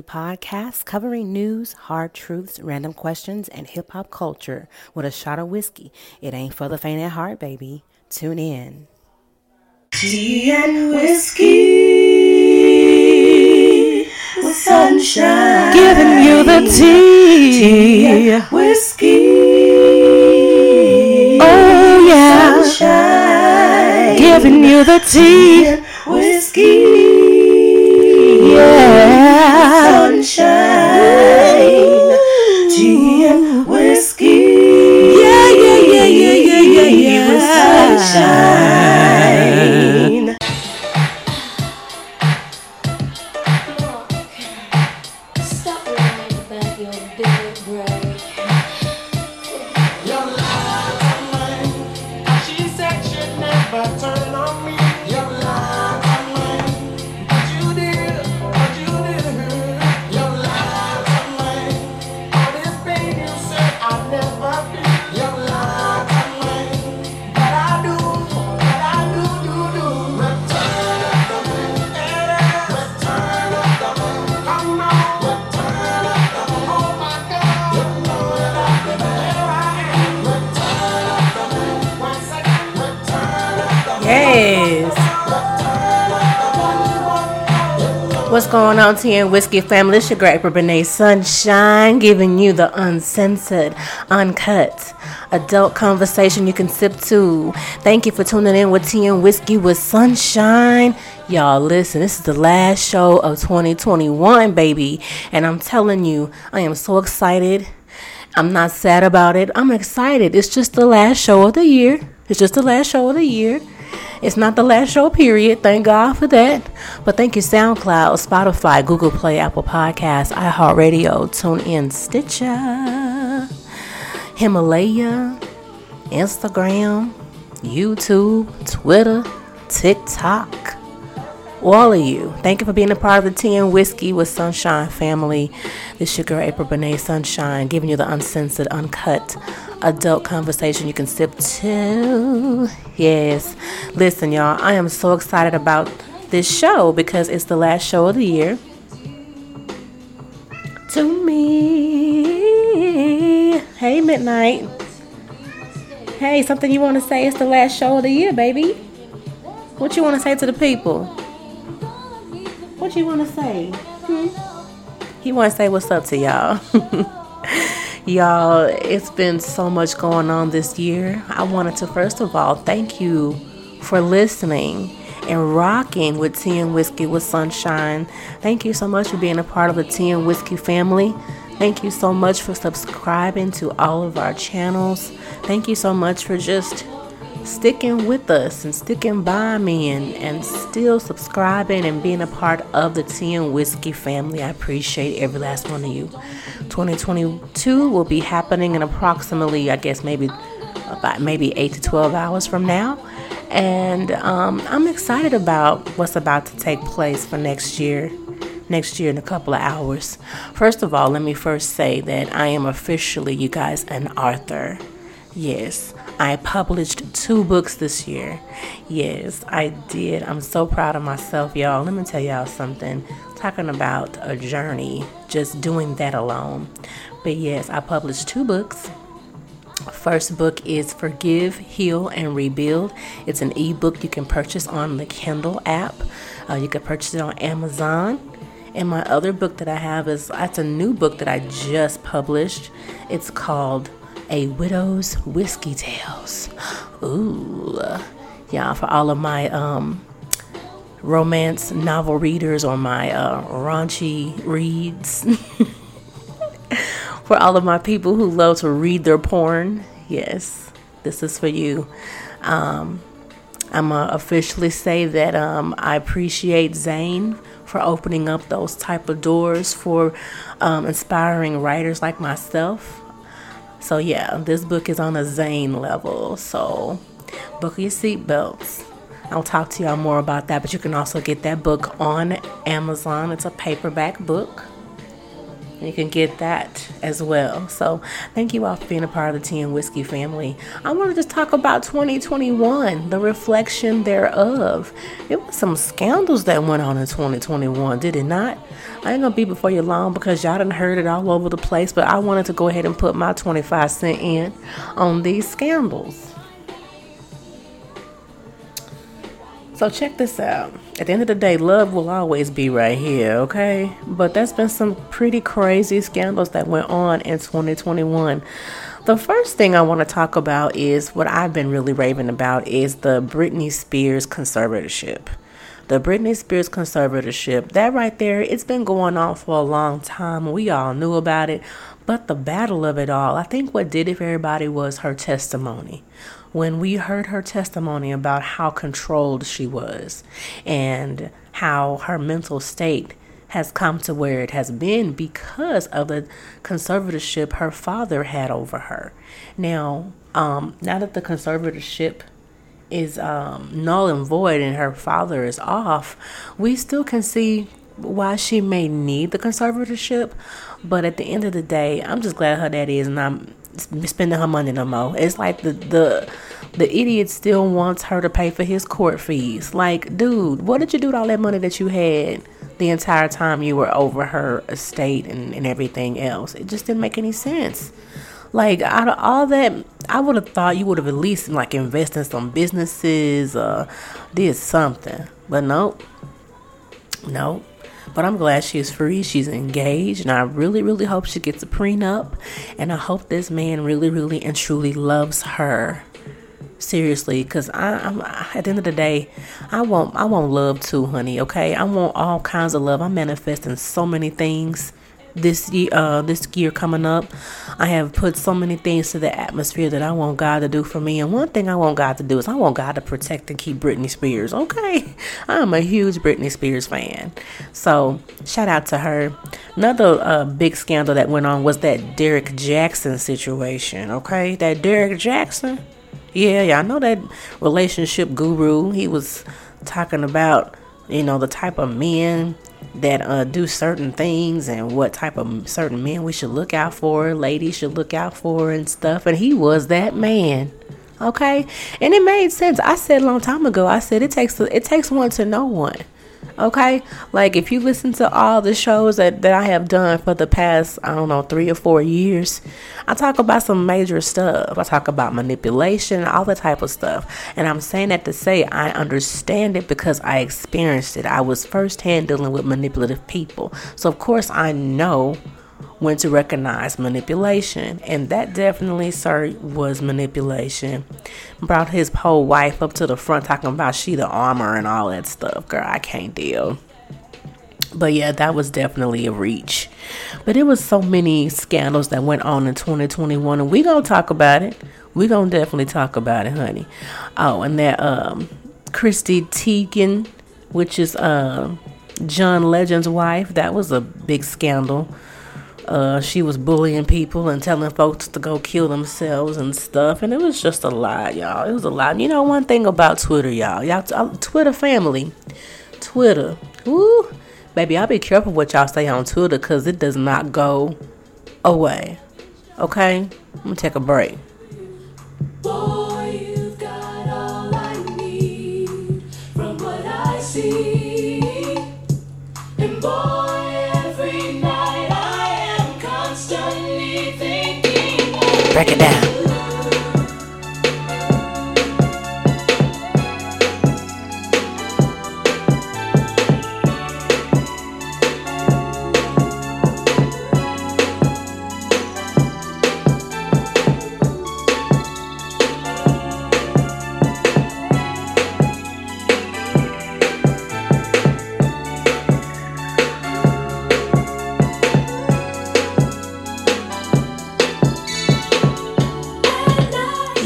podcast covering news, hard truths, random questions, and hip hop culture with a shot of whiskey. It ain't for the faint at heart, baby. Tune in. Tea and whiskey with sunshine. Giving you the tea. Tea and whiskey. Oh, yeah. Sunshine. Giving you the tea. and whiskey. Sunshine. Tea and whiskey. Yeah, yeah, yeah, yeah, yeah, yeah, yeah. With sunshine. What's going on, Tea and Whiskey family? It's your great April Sunshine, giving you the uncensored, uncut, adult conversation you can sip to. Thank you for tuning in with Tea and Whiskey with Sunshine. Y'all, listen, this is the last show of 2021, baby. And I'm telling you, I am so excited. I'm not sad about it. I'm excited. It's just the last show of the year. It's just the last show of the year. It's not the last show, period. Thank God for that. But thank you, SoundCloud, Spotify, Google Play, Apple Podcasts, iHeartRadio, TuneIn, Stitcher, Himalaya, Instagram, YouTube, Twitter, TikTok. All of you, thank you for being a part of the Tea and Whiskey with Sunshine family. This your girl April Benet Sunshine, giving you the uncensored, uncut, adult conversation you can sip to. Yes, listen, y'all, I am so excited about this show because it's the last show of the year. To me, hey Midnight. Hey, something you want to say? It's the last show of the year, baby. What you want to say to the people? What you want to say? Hmm? He want to say what's up to y'all. y'all, it's been so much going on this year. I wanted to first of all thank you for listening and rocking with Tea and Whiskey with Sunshine. Thank you so much for being a part of the Tea and Whiskey family. Thank you so much for subscribing to all of our channels. Thank you so much for just sticking with us and sticking by me and, and still subscribing and being a part of the Tea and Whiskey family. I appreciate every last one of you. 2022 will be happening in approximately, I guess, maybe about maybe 8 to 12 hours from now. And um, I'm excited about what's about to take place for next year. Next year in a couple of hours. First of all, let me first say that I am officially, you guys, an author. Yes, I published two books this year. Yes, I did. I'm so proud of myself, y'all. Let me tell y'all something. Talking about a journey, just doing that alone. But yes, I published two books. First book is Forgive, Heal, and Rebuild. It's an ebook you can purchase on the Kindle app. Uh, you can purchase it on Amazon. And my other book that I have is that's a new book that I just published. It's called A Widow's Whiskey Tales. Ooh, yeah, for all of my um, romance novel readers or my uh, raunchy reads. for all of my people who love to read their porn, yes, this is for you. Um, I'm to officially say that um, I appreciate Zane for opening up those type of doors for um, inspiring writers like myself. So yeah, this book is on a Zane level. So book your seatbelts. I'll talk to y'all more about that, but you can also get that book on Amazon. It's a paperback book. You can get that as well. So, thank you all for being a part of the Tea and Whiskey family. I want to just talk about 2021, the reflection thereof. It was some scandals that went on in 2021, did it not? I ain't gonna be before you long because y'all done heard it all over the place, but I wanted to go ahead and put my 25 cent in on these scandals. So check this out. At the end of the day, love will always be right here, okay? But there's been some pretty crazy scandals that went on in 2021. The first thing I want to talk about is what I've been really raving about is the Britney Spears conservatorship. The Britney Spears conservatorship, that right there, it's been going on for a long time. We all knew about it. But the battle of it all, I think what did it for everybody was her testimony when we heard her testimony about how controlled she was and how her mental state has come to where it has been because of the conservatorship her father had over her. Now, um, now that the conservatorship is um, null and void and her father is off, we still can see why she may need the conservatorship. But at the end of the day, I'm just glad her daddy is not spending her money no more. It's like the the the idiot still wants her to pay for his court fees. Like, dude, what did you do with all that money that you had the entire time you were over her estate and, and everything else? It just didn't make any sense. Like out of all that, I would have thought you would have at least like invested in some businesses, or did something. But nope, nope. But I'm glad she's free. She's engaged. And I really, really hope she gets a prenup. And I hope this man really, really and truly loves her. Seriously, because I'm at the end of the day, I want I want love too, honey. Okay, I want all kinds of love. I'm manifesting so many things this uh, this year coming up. I have put so many things to the atmosphere that I want God to do for me. And one thing I want God to do is I want God to protect and keep Britney Spears. Okay, I'm a huge Britney Spears fan. So shout out to her. Another uh, big scandal that went on was that Derrick Jaxn situation. Okay, that Derrick Jaxn. Yeah, yeah, I know that relationship guru. He was talking about, you know, the type of men that uh, do certain things and what type of certain men we should look out for, ladies should look out for, and stuff. And he was that man. Okay, and it made sense. I said a long time ago. I said it takes it takes one to know one. Okay? Like if you listen to all the shows that, that I have done for the past, I don't know, three or four years, I talk about some major stuff. I talk about manipulation, all that type of stuff. And I'm saying that to say I understand it because I experienced it. I was firsthand dealing with manipulative people. So of course I know when to recognize manipulation. And that definitely, sir, was manipulation. Brought his whole wife up to the front talking about she the armor and all that stuff. Girl, I can't deal. But yeah, that was definitely a reach. But it was so many scandals that went on in 2021, and we gonna talk about it. We gonna definitely talk about it, honey. Oh, and that um, Chrissy Teigen, which is uh, John Legend's wife, that was a big scandal. Uh, she was bullying people and telling folks to go kill themselves and stuff, and it was just a lot, y'all. It was a lot. You know, one thing about Twitter, y'all, y'all, uh, Twitter family, Twitter, woo, baby, I'll be careful what y'all say on Twitter because it does not go away. Okay, I'm gonna take a break. Break it down.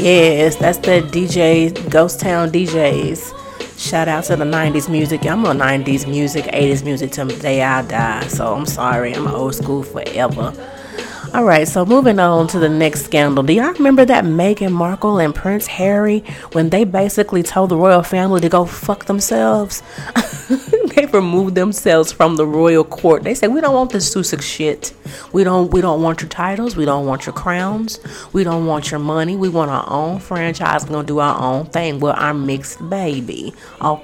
Yes, that's the DJ Ghost Town DJs. Shout out to the 90s music. I'm on 90s music, 80s music till the day I die. So I'm sorry, I'm old school forever. All right, so moving on to the next scandal. Do y'all remember that Meghan Markle and Prince Harry when they basically told the royal family to go fuck themselves? they removed themselves from the royal court. They said, "We don't want this Sussex shit. We don't. We don't want your titles. We don't want your crowns. We don't want your money. We want our own franchise. We're gonna do our own thing. We're our mixed baby." Oh,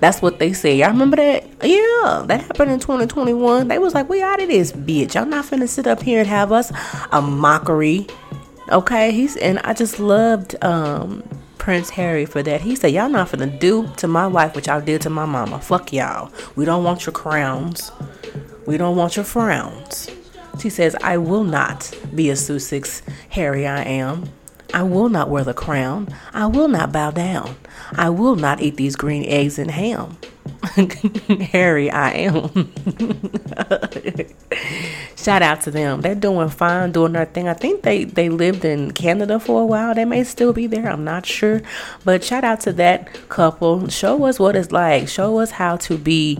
that's what they said. Y'all remember that? Yeah, that happened in 2021. They was like, "We out of this bitch. Y'all not finna sit up here and have us a mockery." Okay, he's and I just loved um Prince Harry for that. He said, Y'all not finna do to my wife what y'all did to my mama. Fuck y'all. We don't want your crowns. We don't want your frowns. She says, I will not be a Sussex Harry I am. I will not wear the crown. I will not bow down. I will not eat these green eggs and ham. Harry, I am. Shout out to them. They're doing fine, doing their thing. I think they, they lived in Canada for a while. They may still be there. I'm not sure. But shout out to that couple. Show us what it's like. Show us how to be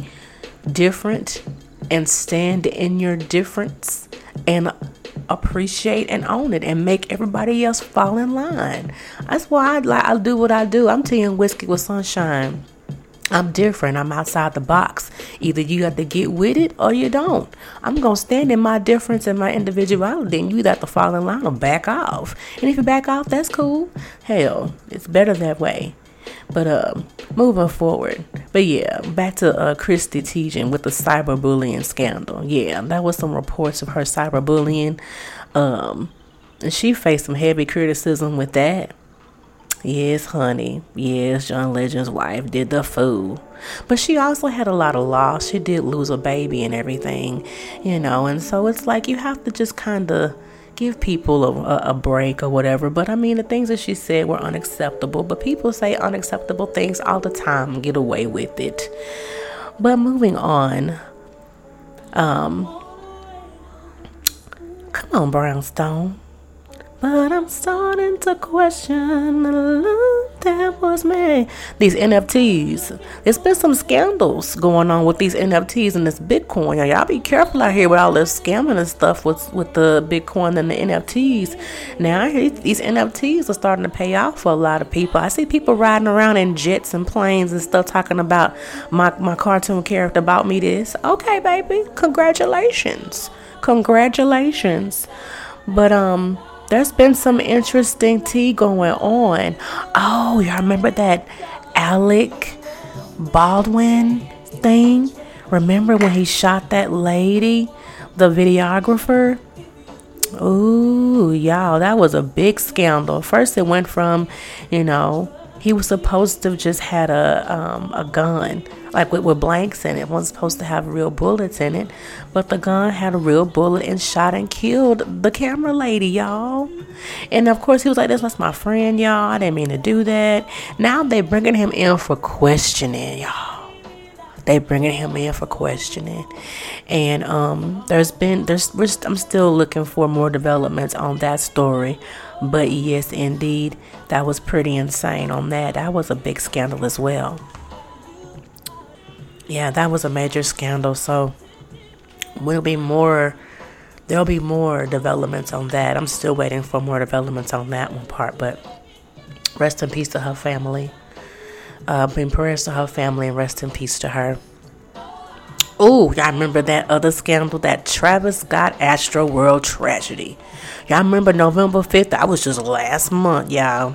different and stand in your difference and appreciate and own it and make everybody else fall in line. That's why I I do what I do. I'm teeing whiskey with sunshine. I'm different. I'm outside the box. Either you got to get with it or you don't. I'm going to stand in my difference and my individuality, and you got to fall in line or back off. And if you back off, that's cool. Hell, it's better that way. But uh, moving forward. But yeah, back to uh, Chrissy Teigen with the cyberbullying scandal. Yeah, that was some reports of her cyberbullying. Um, and she faced some heavy criticism with that. Yes, honey. Yes, John Legend's wife did the fool. But she also had a lot of loss. She did lose a baby and everything, you know, and so it's like you have to just kind of give people a, a, break or whatever. But I mean, the things that she said were unacceptable. But people say unacceptable things all the time get away with it. But moving on, um, come on, Brownstone. But I'm starting to question the love that was made. These NFTs. There's been some scandals going on with these NFTs and this Bitcoin. Y'all be careful out here with all this scamming and stuff with with the Bitcoin and the NFTs. Now these NFTs are starting to pay off for a lot of people. I see people riding around in jets and planes and stuff talking about my my cartoon character about me this. Okay, baby. Congratulations. Congratulations. But um there's been some interesting tea going on. Oh, y'all remember that Alec Baldwin thing? Remember when he shot that lady, the videographer? Ooh, y'all, that was a big scandal. First, it went from, you know, he was supposed to have just had a um, a gun like with, with blanks in it. it. wasn't supposed to have real bullets in it, but the gun had a real bullet and shot and killed the camera lady, y'all. And of course, he was like, "This was my friend, y'all. I didn't mean to do that." Now they bringing him in for questioning, y'all. They bringing him in for questioning, and um, there's been there's I'm still looking for more developments on that story. But yes, indeed, that was pretty insane on that. That was a big scandal as well yeah, that was a major scandal. So we'll be more. There'll be more developments on that. I'm still waiting for more developments on that one part. But rest in peace to her family. Uh, bring prayers to her family and rest in peace to her. Oh, y'all remember that other scandal, that Travis Scott Astroworld tragedy? Y'all remember November 5th? That was just last month, y'all.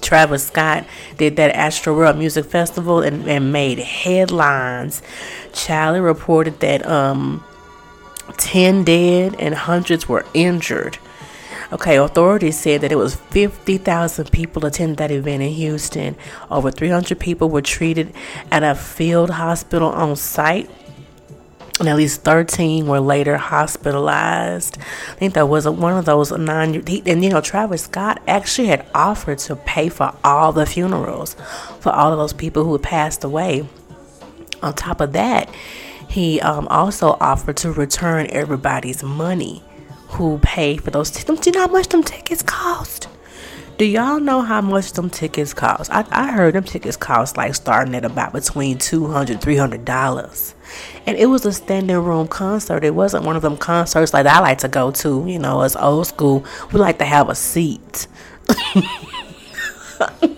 Travis Scott did that Astroworld Music Festival and, and made headlines. Charlie reported that um, 10 dead and hundreds were injured. Okay, authorities said that it was 50,000 people attended that event in Houston. Over 300 people were treated at a field hospital on site and at least 13 were later hospitalized. I think that was one of those nine. And you know, Travis Scott actually had offered to pay for all the funerals for all of those people who had passed away. On top of that, he um, also offered to return everybody's money who paid for those. T- do you know how much them tickets cost? Do y'all know how much them tickets cost? I, I heard them tickets cost like starting at about between $200, $300 and it was a standing room concert. It wasn't one of them concerts like I like to go to. You know, as old school, we like to have a seat.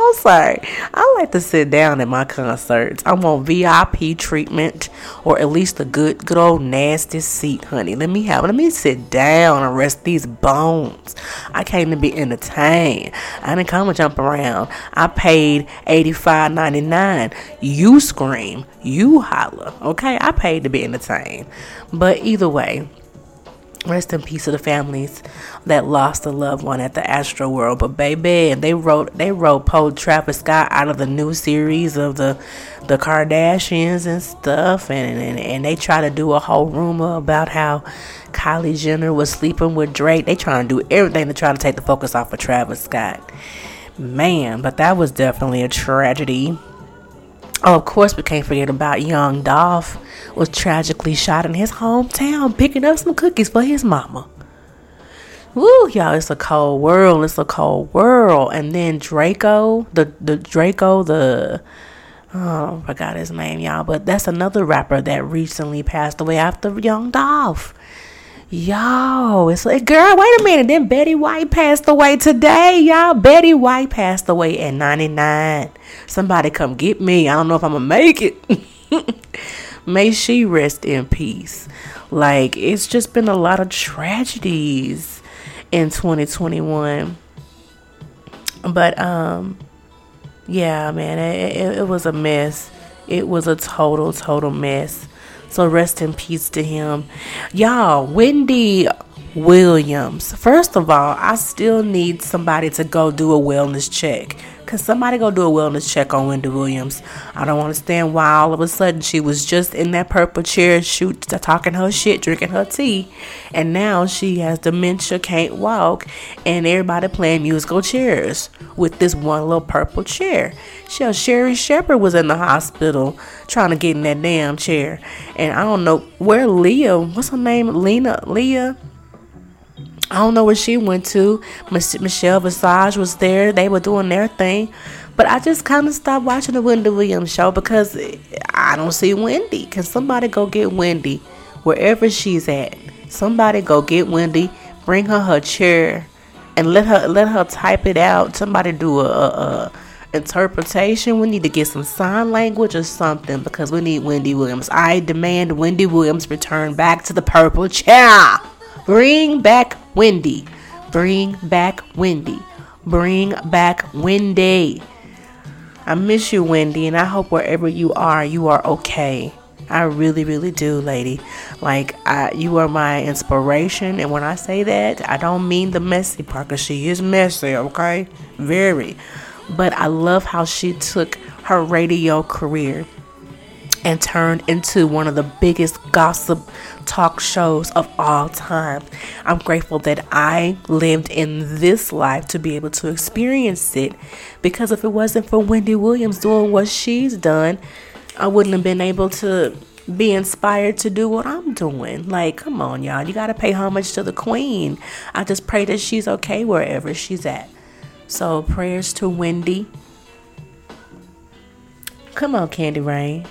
I'm sorry. I like to sit down at my concerts. I want VIP treatment or at least a good, good old nasty seat, honey. Let me have. Let me sit down and rest these bones. I came to be entertained. I didn't come to jump around. I paid eighty five ninety nine. You scream. You holler. Okay, I paid to be entertained. But either way. Rest in peace to the families that lost a loved one at the Astroworld. But baby, they wrote they wrote Poe Travis Scott out of the new series of the the Kardashians and stuff, and and, and they try to do a whole rumor about how Kylie Jenner was sleeping with Drake. They trying to do everything to try to take the focus off of Travis Scott. Man, but that was definitely a tragedy. Oh, of course, we can't forget about young Dolph was tragically shot in his hometown picking up some cookies for his mama. Woo, y'all, it's a cold world. It's a cold world. And then Draco, the the Draco, the oh, I forgot his name, y'all, but that's another rapper that recently passed away after Young Dolph. Yo, it's like, girl, wait a minute. Then Betty White passed away today, y'all. Betty White passed away at 99. Somebody come get me. I don't know if I'm going to make it. May she rest in peace. Like, it's just been a lot of tragedies in 2021. But, um, yeah, man, it, it, it was a mess. It was a total, total mess. So rest in peace to him. Y'all, Wendy Williams. First of all, I still need somebody to go do a wellness check. Can somebody go do a wellness check on Wendy Williams? I don't understand why all of a sudden she was just in that purple chair, shoot, talking her shit, drinking her tea, and now she has dementia, can't walk, and everybody playing musical chairs with this one little purple chair. Shell uh, Sherri Shepherd was in the hospital trying to get in that damn chair, and I don't know where Leah, what's her name, Lena, Leah. I don't know where she went to. Michelle Visage was there. They were doing their thing. But I just kind of stopped watching the Wendy Williams show because I don't see Wendy. Can somebody go get Wendy wherever she's at? Somebody go get Wendy, bring her her chair, and let her let her type it out. Somebody do a, a, a interpretation. We need to get some sign language or something because we need Wendy Williams. I demand Wendy Williams return back to the purple chair. Bring back Wendy. Bring back Wendy. Bring back Wendy. I miss you, Wendy, and I hope wherever you are, you are okay. I really, really do, lady. Like, I, you are my inspiration, and when I say that, I don't mean the messy part, because she is messy, okay? Very. But I love how she took her radio career and turned into one of the biggest gossip talk shows of all time. I'm grateful that I lived in this life to be able to experience it because if it wasn't for Wendy Williams doing what she's done, I wouldn't have been able to be inspired to do what I'm doing. Like, come on, y'all. You got to pay homage to the queen. I just pray that she's okay wherever she's at. So, prayers to Wendy. Come on, Candy Rain.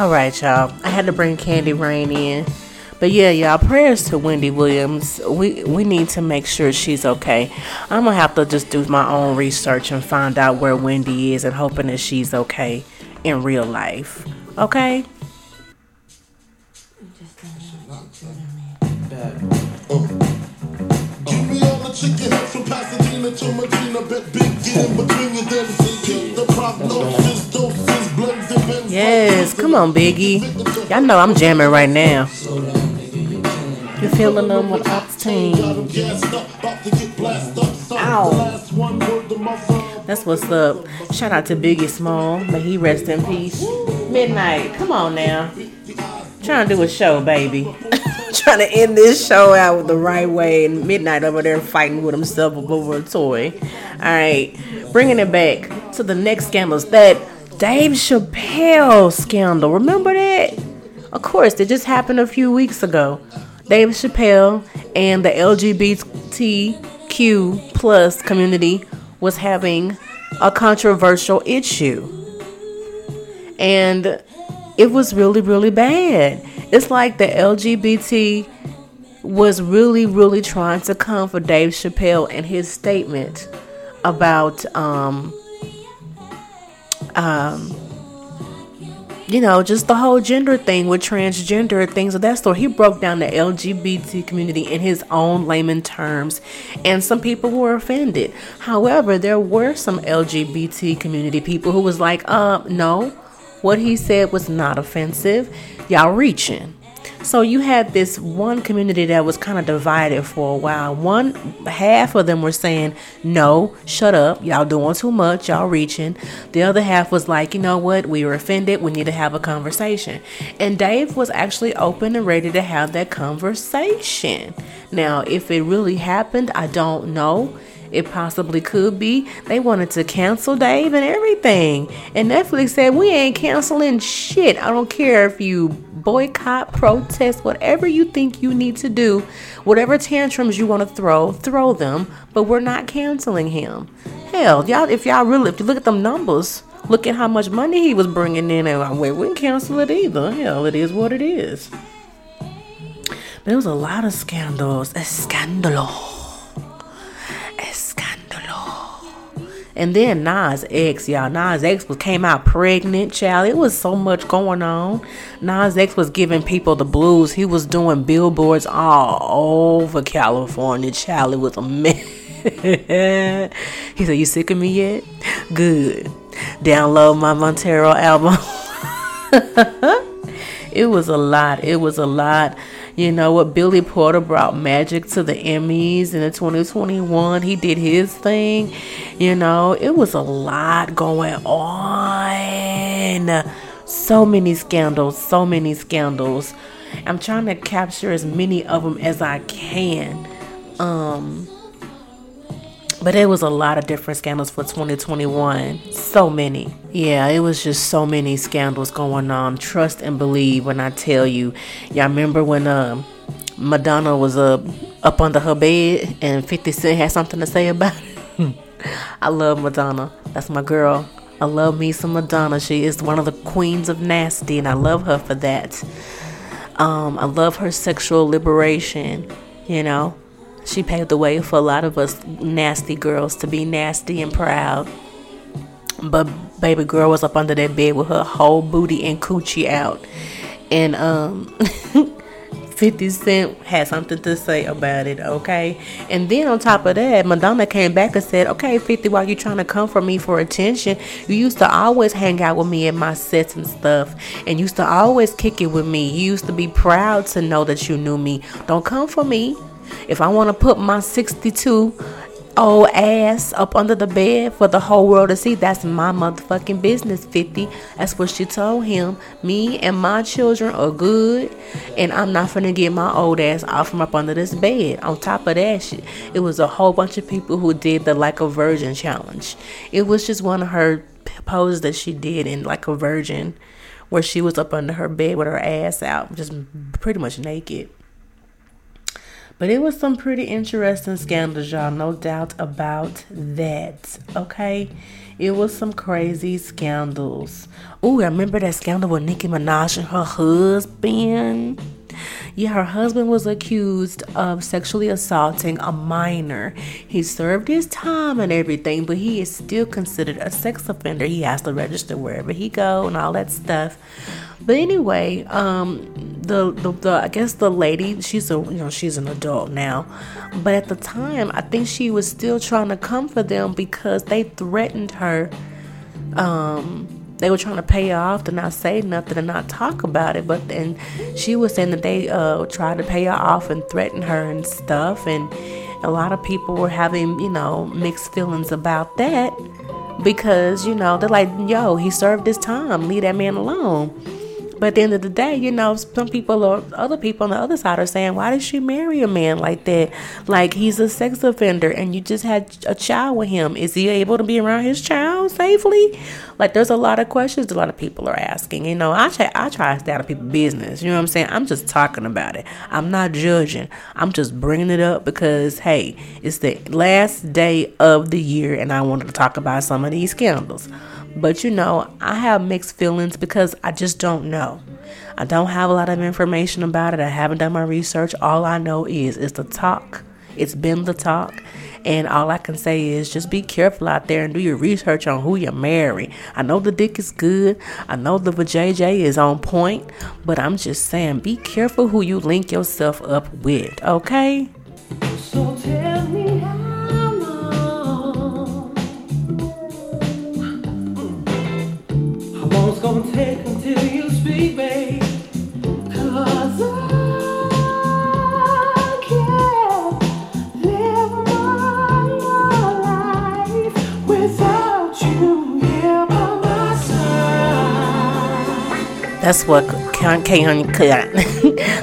All right, y'all. I had to bring Candy Rain in. But yeah, y'all, prayers to Wendy Williams. We we need to make sure she's okay. I'm gonna have to just do my own research and find out where Wendy is and hoping that she's okay in real life. Okay? Give me my the chicken heads from Pasadena to Medina. Bet big get in between you, then keep the prognosis, doses, blends and bends. Yes, come on, Biggie. Y'all know I'm jamming right now. You're feeling them with Octane? 'em gassed up, about to get blasted up. Son, Ow. the last one word to my son. That's what's up. Shout out to Biggie Small. May he rest in peace. Midnight, come on now. Trying to do a show, baby. Trying to end this show out the right way. And Midnight over there fighting with himself over a toy. All right, bringing it back to the next scandals. That Dave Chappelle scandal. Remember that? Of course, it just happened a few weeks ago. Dave Chappelle and the LGBTQ plus community was having a controversial issue. And it was really, really bad. It's like the LGBT was really, really trying to come for Dave Chappelle and his statement about um um you know, just the whole gender thing with transgender things of that sort. He broke down the LGBT community in his own layman terms, and some people were offended. However, there were some LGBT community people who was like, uh, no, what he said was not offensive. Y'all reaching. So you had this one community that was kind of divided for a while. One half of them were saying, "No, shut up. Y'all doing too much. Y'all reaching." The other half was like, "You know what? We were offended. We need to have a conversation." And Dave was actually open and ready to have that conversation. Now, if it really happened, I don't know. It possibly could be. They wanted to cancel Dave and everything. And Netflix said, We ain't canceling shit. I don't care if you boycott, protest, whatever you think you need to do, whatever tantrums you want to throw, throw them. But we're not canceling him. Hell, y'all, if y'all really, if you look at them numbers, look at how much money he was bringing in, and uh, we wouldn't cancel it either. Hell, it is what it is. But it was a lot of scandals. A scandalo. And then Nas X, y'all. Nas X was came out pregnant, child. It was so much going on. Nas X was giving people the blues. He was doing billboards all over California, child. It was a mess. he said, "You sick of me yet? Good. Download my Montero album." it was a lot. It was a lot. You know what? Billy Porter brought magic to the Emmys in the 2021. He did his thing. You know, it was a lot going on. So many scandals. So many scandals. I'm trying to capture as many of them as I can. Um, but it was a lot of different scandals for 2021. So many. Yeah, it was just so many scandals going on. Trust and believe when I tell you. Y'all remember when um Madonna was uh, up under her bed and 50 Cent had something to say about it? I love Madonna. That's my girl. I love me some Madonna. She is one of the queens of nasty, and I love her for that. Um, I love her sexual liberation. You know, she paved the way for a lot of us nasty girls to be nasty and proud. But baby girl was up under that bed with her whole booty and coochie out. And um 50 Cent had something to say about it, okay? And then on top of that, Madonna came back and said, Okay, 50, while you trying to come for me for attention, you used to always hang out with me at my sets and stuff, and used to always kick it with me. You used to be proud to know that you knew me. Don't come for me. If I want to put my 62 old ass up under the bed for the whole world to see, that's my motherfucking business, 50. That's what she told him. Me and my children are good, and I'm not finna get my old ass off from up under this bed. On top of that shit, it was a whole bunch of people who did the like a virgin challenge. It was just one of her poses that she did in like a virgin, where she was up under her bed with her ass out, just pretty much naked. But it was some pretty interesting scandals, y'all. No doubt about that. Okay. It was some crazy scandals. Oh, I remember that scandal with Nicki Minaj and her husband. Yeah, her husband was accused of sexually assaulting a minor. He served his time and everything, but he is still considered a sex offender. He has to register wherever he go and all that stuff. But anyway, um, the, the the I guess the lady she's a you know she's an adult now, but at the time I think she was still trying to come for them because they threatened her. Um, they were trying to pay her off to not say nothing and not talk about it, but then she was saying that they uh tried to pay her off and threaten her and stuff, and a lot of people were having you know mixed feelings about that because you know they're like, yo, he served his time, leave that man alone. But at the end of the day, you know, some people or other people on the other side are saying, why did she marry a man like that? Like he's a sex offender and you just had a child with him. Is he able to be around his child safely? Like there's a lot of questions a lot of people are asking. You know, I try I try to stay out of people's business. You know what I'm saying? I'm just talking about it. I'm not judging. I'm just bringing it up because hey, it's the last day of the year and I wanted to talk about some of these scandals. But you know, I have mixed feelings because I just don't know. I don't have a lot of information about it. I haven't done my research. All I know is it's the talk. It's been the talk. And all I can say is just be careful out there and do your research on who you marry. I know the dick is good. I know the vajayjay is on point. But I'm just saying, be careful who you link yourself up with, okay? So That's what Kanye,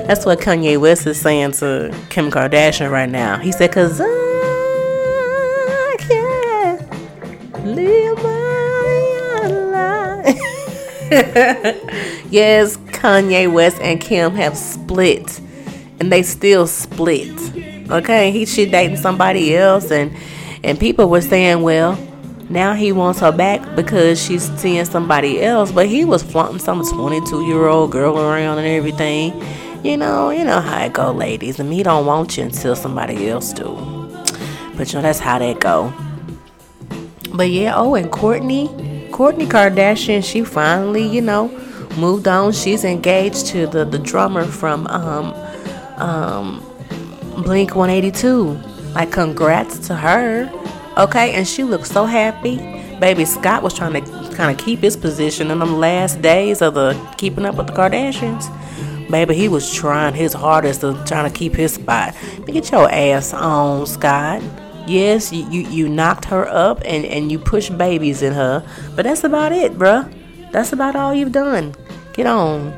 that's what Kanye West is saying to Kim Kardashian right now. He said, "Cause I can't live my life." yes, Kanye West and Kim have split, and they still split. Okay, he she dating somebody else, and and people were saying, well. Now he wants her back because she's seeing somebody else, but he was flaunting some 22 year old girl around and everything. You know, you know how it go, ladies. And he don't want you until somebody else do. But you know that's how that go. But yeah, oh, and Courtney, Kourtney Kardashian, she finally, you know, moved on. She's engaged to the the drummer from um um Blink 182. Like, congrats to her. Okay, and she looked so happy. Baby Scott was trying to kind of keep his position in them last days of the keeping up with the Kardashians. Baby, he was trying his hardest to trying to keep his spot. But get your ass on, Scott. Yes, you, you, you knocked her up and, and you pushed babies in her. But that's about it, bruh. That's about all you've done. Get on.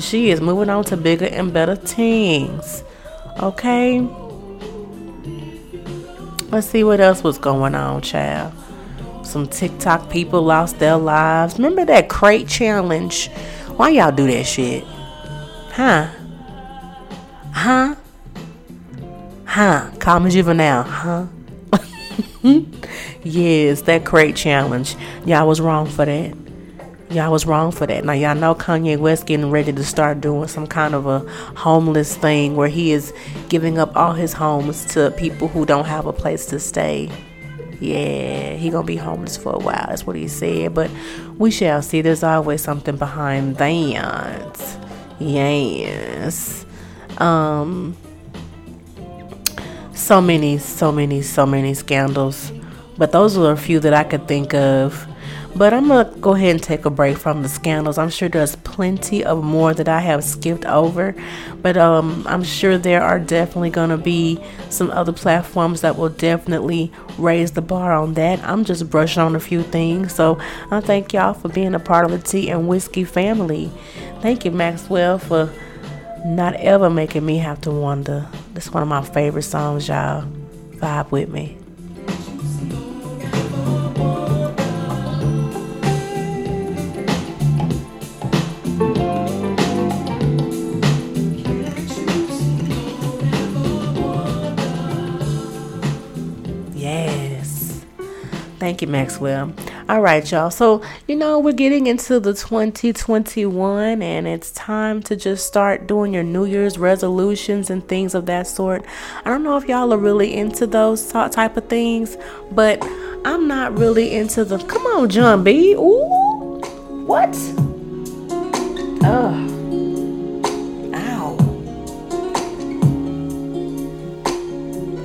She is moving on to bigger and better things. Okay? Let's see what else was going on, child. Some TikTok people lost their lives. Remember that crate challenge? Why y'all do that shit? Huh? Huh? Huh? Me juvenile, huh? yes, that crate challenge. Y'all was wrong for that. Y'all was wrong for that. Now y'all know Kanye West getting ready to start doing some kind of a homeless thing where he is giving up all his homes to people who don't have a place to stay. Yeah, he gonna be homeless for a while. That's what he said. But we shall see. There's always something behind that. Yes. Um. So many, so many, so many scandals. But those are a few that I could think of. But I'm gonna go ahead and take a break from the scandals. I'm sure there's plenty of more that I have skipped over, but um, I'm sure there are definitely gonna be some other platforms that will definitely raise the bar on that. I'm just brushing on a few things, so I thank y'all for being a part of the tea and whiskey family. Thank you, Maxwell, for not ever making me have to wonder. This is one of my favorite songs, y'all. Vibe with me. Thank you, Maxwell. All right, y'all. So, you know, we're getting into the 2021 and it's time to just start doing your New Year's resolutions and things of that sort. I don't know if y'all are really into those type of things, but I'm not really into the come on, John B. Ooh, what? Ugh.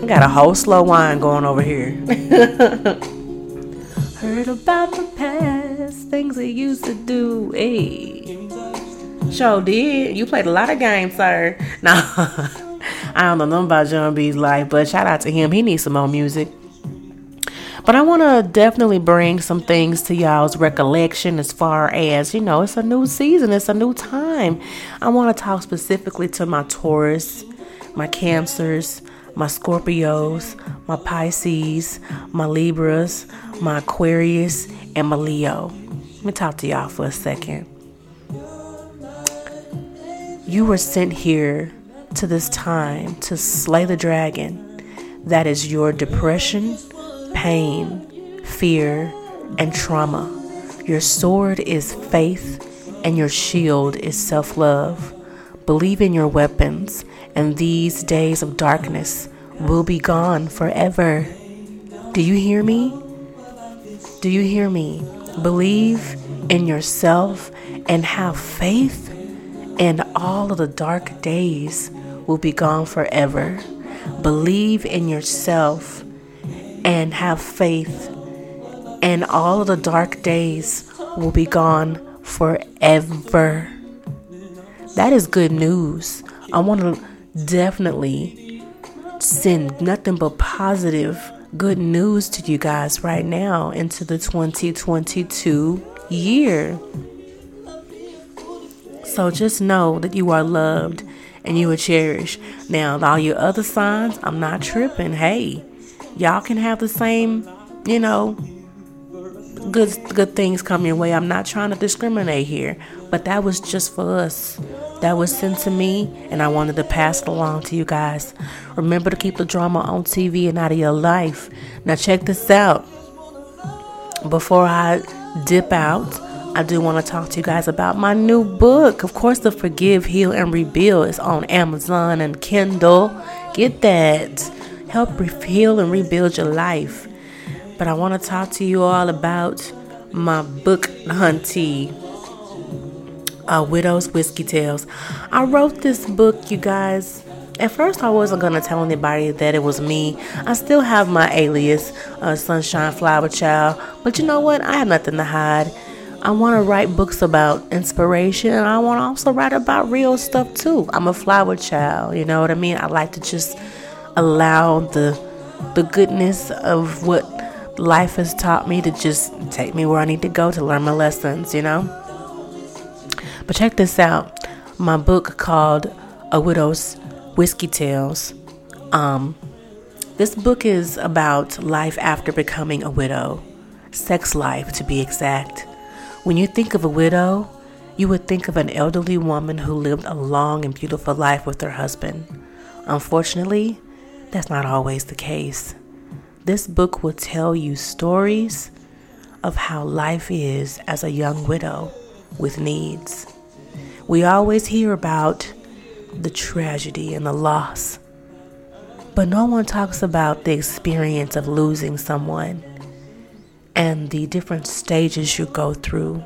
got a whole slow wine going over here. About the past, things they used to do. Hey. Sure did. You played a lot of games, sir. Nah. I don't know nothing about John B's life, but shout out to him. He needs some more music. But I want to definitely bring some things to y'all's recollection as far as, you know, it's a new season, it's a new time. I want to talk specifically to my Taurus, my Cancers, my Scorpios, my Pisces, my Libras, my Aquarius, and my Leo. Let me talk to y'all for a second. You were sent here to this time to slay the dragon that is your depression, pain, fear, and trauma. Your sword is faith, and your shield is self love. Believe in your weapons, and these days of darkness will be gone forever. Do you hear me? Do you hear me? Believe in yourself and have faith, and all of the dark days will be gone forever. Believe in yourself and have faith, and all of the dark days will be gone forever. That is good news. I want to definitely send nothing but positive good news to you guys right now into the 2022 year. So just know that you are loved and you are cherished. Now, all your other signs, I'm not tripping. Hey, y'all can have the same, you know, good good things come your way. I'm not trying to discriminate here, but that was just for us. That was sent to me, and I wanted to pass it along to you guys. Remember to keep the drama on TV and out of your life. Now, check this out. Before I dip out, I do want to talk to you guys about my new book. Of course, the Forgive, Heal, and Rebuild is on Amazon and Kindle. Get that. Help heal and rebuild your life. But I want to talk to you all about my book, Hunty uh, Widow's Whiskey Tales. I wrote this book, you guys. At first, I wasn't going to tell anybody that it was me. I still have my alias, uh, Sunshine Flower Child. But you know what? I have nothing to hide. I want to write books about inspiration, and I want to also write about real stuff too. I'm a flower child, you know what I mean? I like to just allow the the goodness of what life has taught me to just take me where I need to go to learn my lessons, you know? But check this out. My book called A Widow's Whiskey Tales. Um, this book is about life after becoming a widow, sex life to be exact. When you think of a widow, you would think of an elderly woman who lived a long and beautiful life with her husband. Unfortunately, that's not always the case. This book will tell you stories of how life is as a young widow with needs. We always hear about the tragedy and the loss, but no one talks about the experience of losing someone and the different stages you go through.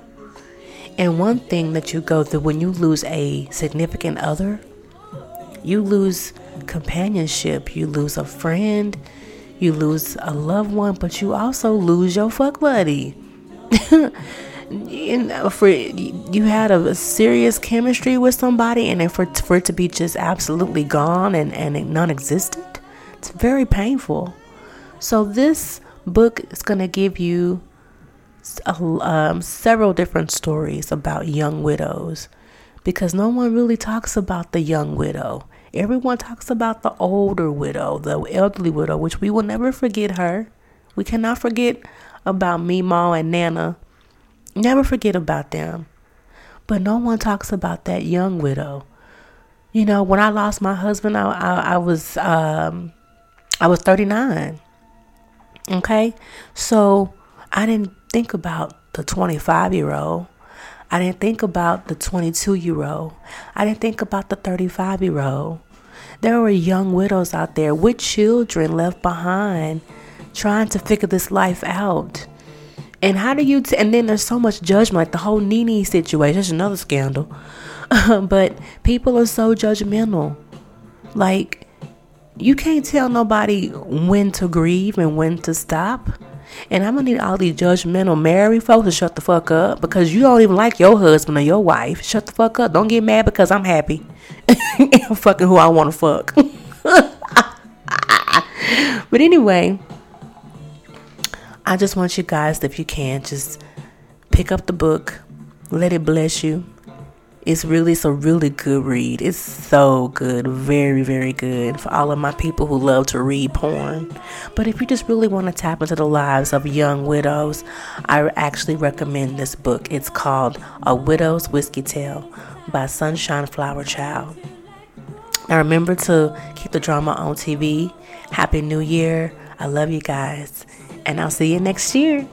And one thing that you go through when you lose a significant other, you lose companionship, you lose a friend, you lose a loved one, but you also lose your fuck buddy. you for you had a, serious chemistry with somebody, and then for for it to be just absolutely gone and and non-existent, it's very painful. So this book is gonna give you um, several different stories about young widows, because no one really talks about the young widow. Everyone talks about the older widow, the elderly widow, which we will never forget her. We cannot forget about Mima and Nana. Never forget about them. But no one talks about that young widow. You know, when I lost my husband, I, I, I was um, I was 39. Okay, so I didn't think about the 25 year old. I didn't think about the 22 year old. I didn't think about the 35 year old. There were young widows out there with children left behind trying to figure this life out. And how do you, t- and then there's so much judgment, like the whole Nene situation, that's another scandal. but people are so judgmental. Like, you can't tell nobody when to grieve and when to stop. And I'm gonna need all these judgmental married folks to shut the fuck up because you don't even like your husband or your wife. Shut the fuck up. Don't get mad because I'm happy. I'm fucking who I wanna fuck. but anyway, I just want you guys, if you can, just pick up the book, let it bless you. It's really, it's a really good read. It's so good, very, very good for all of my people who love to read porn. But if you just really want to tap into the lives of young widows, I actually recommend this book. It's called A Widow's Whiskey Tale by Sunshine Flower Child. Now remember to keep the drama on TV. Happy New Year. I love you guys and I'll see you next year.